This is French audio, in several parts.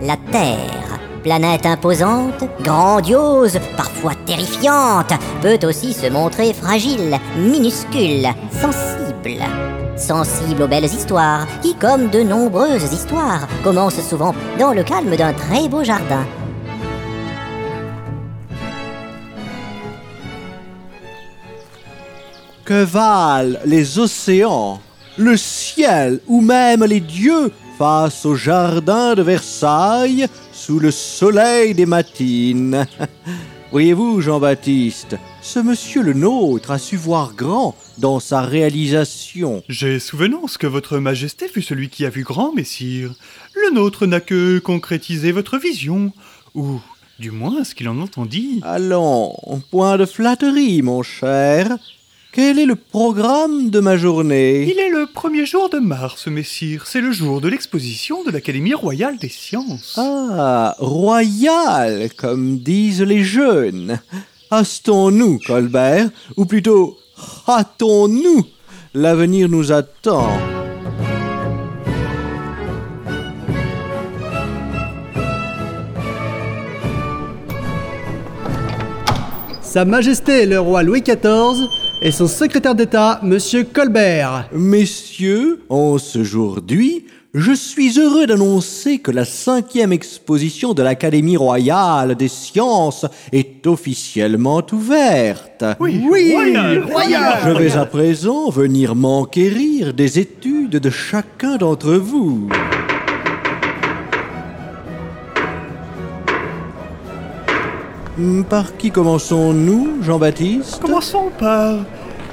La Terre, planète imposante, grandiose, parfois terrifiante, peut aussi se montrer fragile, minuscule, sensible. Sensible aux belles histoires, qui, comme de nombreuses histoires, commencent souvent dans le calme d'un très beau jardin. Que valent les océans, le ciel ou même les dieux face au jardin de Versailles sous le soleil des matines Voyez-vous, Jean-Baptiste, ce monsieur le nôtre a su voir grand dans sa réalisation. J'ai souvenance que votre majesté fut celui qui a vu grand, messire. Le nôtre n'a que concrétisé votre vision, ou du moins ce qu'il en entendit. Allons, point de flatterie, mon cher. Quel est le programme de ma journée Il est le premier jour de mars, messire. C'est le jour de l'exposition de l'Académie royale des sciences. Ah, royal, comme disent les jeunes. Hastons-nous, Colbert, ou plutôt, hâtons-nous. L'avenir nous attend. Sa Majesté le roi Louis XIV et son secrétaire d'État, Monsieur Colbert. Messieurs, en ce aujourd'hui, je suis heureux d'annoncer que la cinquième exposition de l'Académie royale des sciences est officiellement ouverte. Oui, royal, Je vais à présent venir m'enquérir des études de chacun d'entre vous. Par qui commençons-nous, Jean-Baptiste Commençons par...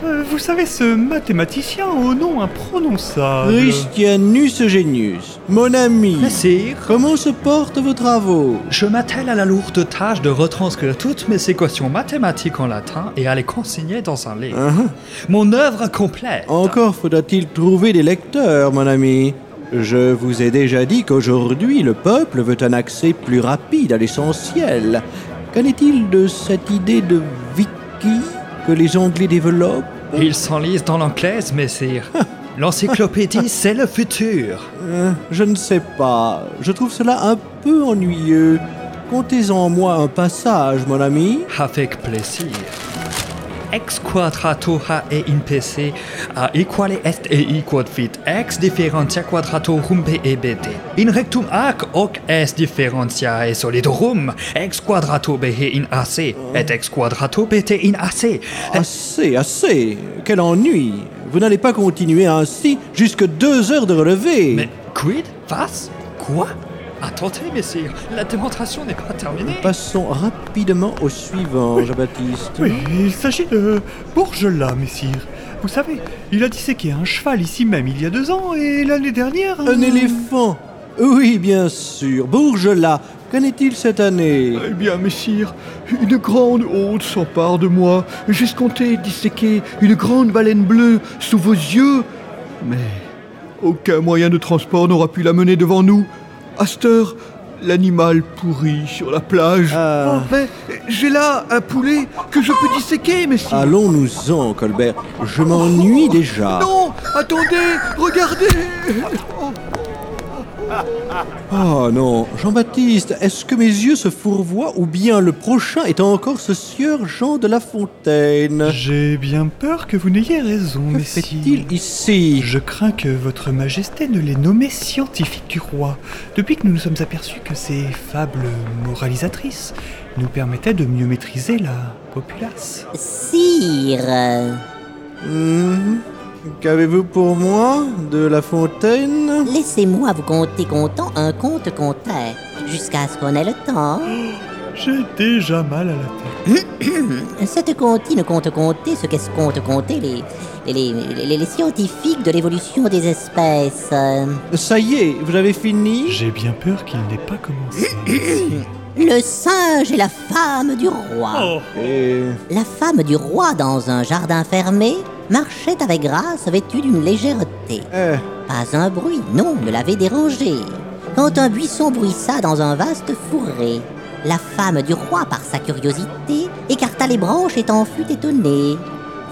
euh, vous savez, ce mathématicien au nom imprononçable. Christianus Eugenius, mon ami. Messire, Comment se portent vos travaux je m'attelle à la lourde tâche de retranscrire toutes mes équations mathématiques en latin et à les consigner dans un livre. Hein Mon œuvre complète. Encore faudra-t-il trouver des lecteurs, mon ami. Je vous ai déjà dit qu'aujourd'hui, le peuple veut un accès plus rapide à l'essentiel. Qu'en est-il de cette idée de wiki que les Anglais développent? Ils s'enlisent dans l'anglaise, messire. L'encyclopédie, c'est le futur. Euh, Je ne sais pas. Je trouve cela un peu ennuyeux. Comptez-en moi un passage, mon ami. Avec plaisir. Ex quadrato h e in pc a equale est e i quod fit ex differentia quadratorum p e bt. In rectum ac hoc est differentia e solidorum ex quadrato b in ac et ex quadrato bt in ac. Assez, assez. Quel ennui. Vous n'allez pas continuer ainsi jusque deux heures de relevé. Mais quid? Was Quoi? Attendez, messire, la démonstration n'est pas terminée. Passons rapidement au suivant, Jean-Baptiste. Oui, il s'agit de Bourgelat, messire. Vous savez, il a disséqué un cheval ici même il y a deux ans et l'année dernière... Un éléphant Oui, bien sûr. Bourgelat, qu'en est-il cette année? Eh bien, messire, une grande honte s'empare de moi. J'escomptais disséquer une grande baleine bleue sous vos yeux. Mais aucun moyen de transport n'aura pu la mener devant nous. À cette heure, l'animal pourrit sur la plage. Ah. Oh, mais j'ai là un poulet que je peux disséquer, messire. Allons-nous-en, Colbert. Je m'ennuie déjà. Non, attendez, regardez. Oh, Oh non, Jean-Baptiste, est-ce que mes yeux se fourvoient ou bien le prochain est encore ce sieur Jean de La Fontaine? J'ai bien peur que vous n'ayez raison, Que messire. fait-il ici? Je crains que votre majesté ne l'ait nommé scientifique du roi, depuis que nous nous sommes aperçus que ces fables moralisatrices nous permettaient de mieux maîtriser la populace. Sire, Mhm. Qu'avez-vous pour moi de La Fontaine? Laissez-moi vous conter contant un conte contait, jusqu'à ce qu'on ait le temps. J'ai déjà mal à la tête. Cette comptine compte compter ce qu'est-ce compte compter les, les, les, les- les scientifiques de l'évolution des espèces. Ça y est, vous avez fini? J'ai bien peur qu'il n'ait pas commencé. Le singe et la femme du roi. Oh, Et... La femme du roi, dans un jardin fermé, marchait avec grâce vêtue d'une légèreté. eh, Pas un bruit, non, ne l'avait dérangée. Quand un buisson bruissa dans un vaste fourré, la femme du roi, par sa curiosité, écarta les branches et en fut étonnée.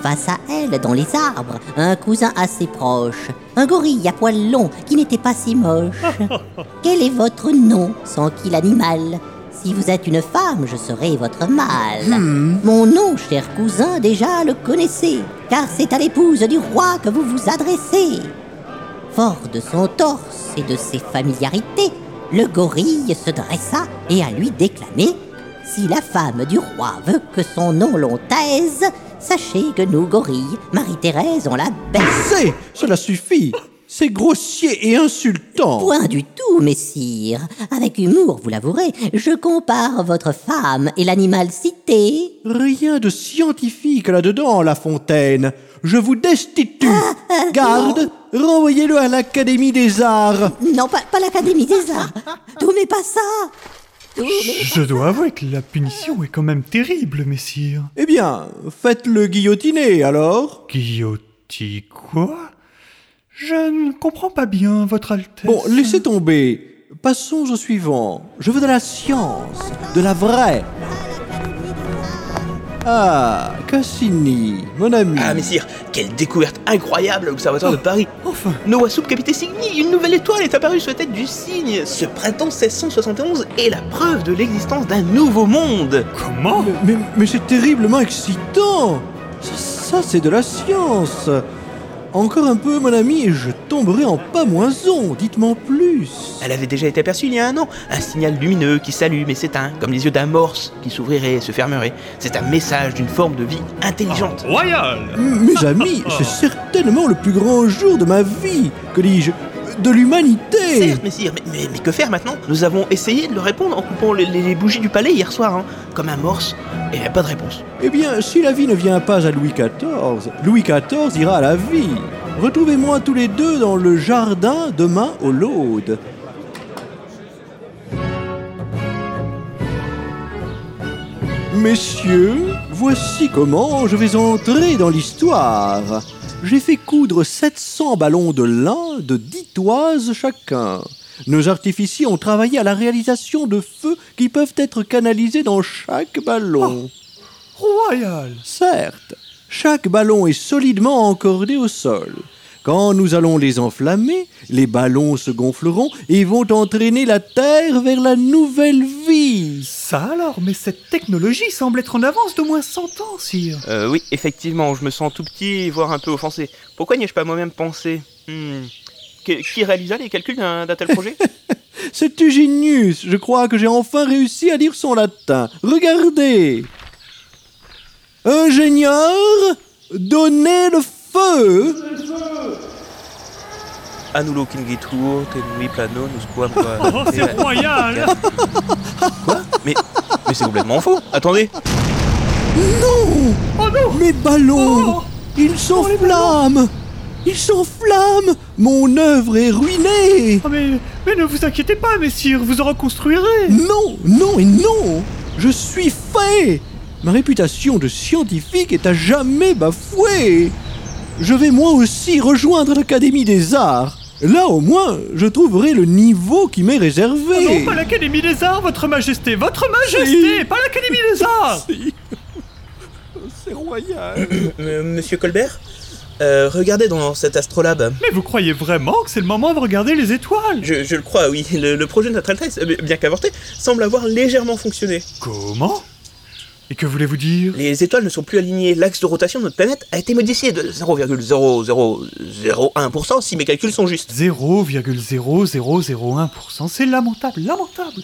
face à elle, dans les arbres, un cousin assez proche, un gorille à poils longs qui n'était pas si moche. Quel est votre nom, sans qui l'animal? Si vous êtes une femme, je serai votre mâle. Mon nom, cher cousin, déjà le connaissez, car c'est à l'épouse du roi que vous vous adressez. Fort de son torse et de ses familiarités, le gorille se dressa et à lui déclamer Si la femme du roi veut que son nom l'on taise, sachez que nous, gorilles, Marie-Thérèse, on la baise. C'est, cela suffit. C'est grossier et insultant. Point du tout, messire. Avec humour, vous l'avouerez, je compare votre femme et l'animal cité. Rien de scientifique là-dedans, La Fontaine. Je vous destitue. Garde, renvoyez-le à l'Académie des Arts. Non, pas, pas l'Académie des Arts. Tout mais pas ça. Tout. Je dois avouer que la punition est quand même terrible, messire. Eh bien, faites-le guillotiner alors. Guillotine quoi? Je ne comprends pas bien, votre Altesse. Bon, laissez tomber. Passons au suivant. Je veux de la science, de la vraie. Ah, Cassini, mon ami. Ah, messire, quelle découverte incroyable à l'Observatoire de Paris Enfin, Noah Soup Capité Cygni, une nouvelle étoile est apparue sur la tête du cygne. Ce printemps 1671 est la preuve de l'existence d'un nouveau monde. comment? Mais, mais c'est terriblement excitant. Ça, ça, c'est de la science. Encore un peu, mon ami, et je tomberai en pamoison. Dites-moi plus. Elle avait déjà été aperçue il y a un an. Un signal lumineux qui s'allume et s'éteint, comme les yeux d'un morse qui s'ouvrirait et se fermerait. C'est un message d'une forme de vie intelligente. Royal Mes amis, c'est certainement le plus grand jour de ma vie. Que dis-je De l'humanité. Certes, messire, mais, mais- mais que faire maintenant? Nous avons essayé de le répondre en coupant les, les bougies du palais hier soir, hein, comme un morse, et pas de réponse. Eh bien, si la vie ne vient pas à Louis XIV, Louis XIV ira à la vie. Retrouvez-moi tous les deux dans le jardin demain au Laude. Messieurs, voici comment je vais entrer dans l'histoire. J'ai fait coudre 700 ballons de lin de 10 toises chacun. Nos artificiers ont travaillé à la réalisation de feux qui peuvent être canalisés dans chaque ballon. Royal Certes, chaque ballon est solidement encordé au sol. Quand nous allons les enflammer, les ballons se gonfleront et vont entraîner la Terre vers la nouvelle vie. Ça alors, mais cette technologie semble être en avance d'au moins 100 ans, sire. Euh, oui, effectivement, je me sens tout petit, voire un peu offensé. Pourquoi n'y ai-je pas moi-même pensé Hmm. Que- Qui réalisa les calculs d'un d'un tel projet C'est Eugenius, je crois que j'ai enfin réussi à lire son latin. Regardez. Ingénieur, donnez le feu. Kingitur, tenui plano, nous quoi. Oh, c'est royal Quoi? Mais, mais c'est complètement faux. Attendez. Non! Oh non! Mes ballons Oh Ils s'enflamment. Ils s'enflamment. Mon œuvre est ruinée. Oh, mais, mais ne vous inquiétez pas, messire, vous en reconstruirez. Non, non et non. Je suis fait. Ma réputation de scientifique est à jamais bafouée. Je vais moi aussi rejoindre l'Académie des Arts. Là au moins, je trouverai le niveau qui m'est réservé. non, pas l'Académie des Arts, votre majesté Votre majesté Si. Pas l'Académie des Arts C'est royal. Euh, Monsieur Colbert Euh, Regardez dans cet astrolabe. Mais vous croyez vraiment que c'est le moment de regarder les étoiles? Je, je le crois, oui. Le, le projet de notre Altesse, euh, bien qu'avorté, semble avoir légèrement fonctionné. Comment? Et que voulez-vous dire Les étoiles ne sont plus alignées. L'axe de rotation de notre planète a été modifié de 0,0001% si mes calculs sont justes. 0,0001%, c'est lamentable, lamentable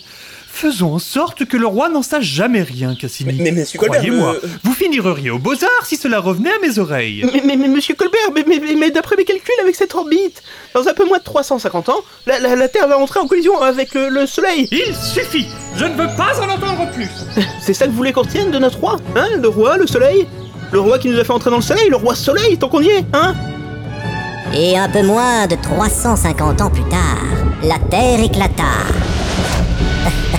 Faisons en sorte que le roi n'en sache jamais rien, Cassini. Mais- mais, monsieur Colbert, Croyez-moi, euh, vous finireriez aux beaux-arts si cela revenait à mes oreilles. Mais, mais, mais, monsieur Colbert, mais, mais, mais- mais d'après mes calculs avec cette orbite, dans un peu moins de 350 ans, la, la- la Terre va entrer en collision avec le, le Soleil. Il suffit Je ne veux pas en entendre plus C'est ça que vous voulez qu'on retienne de notre roi Hein Le roi, le Soleil? Le roi qui nous a fait entrer dans le Soleil, le roi Soleil, tant qu'on y est, hein? Et un peu moins de 350 ans plus tard, la Terre éclata.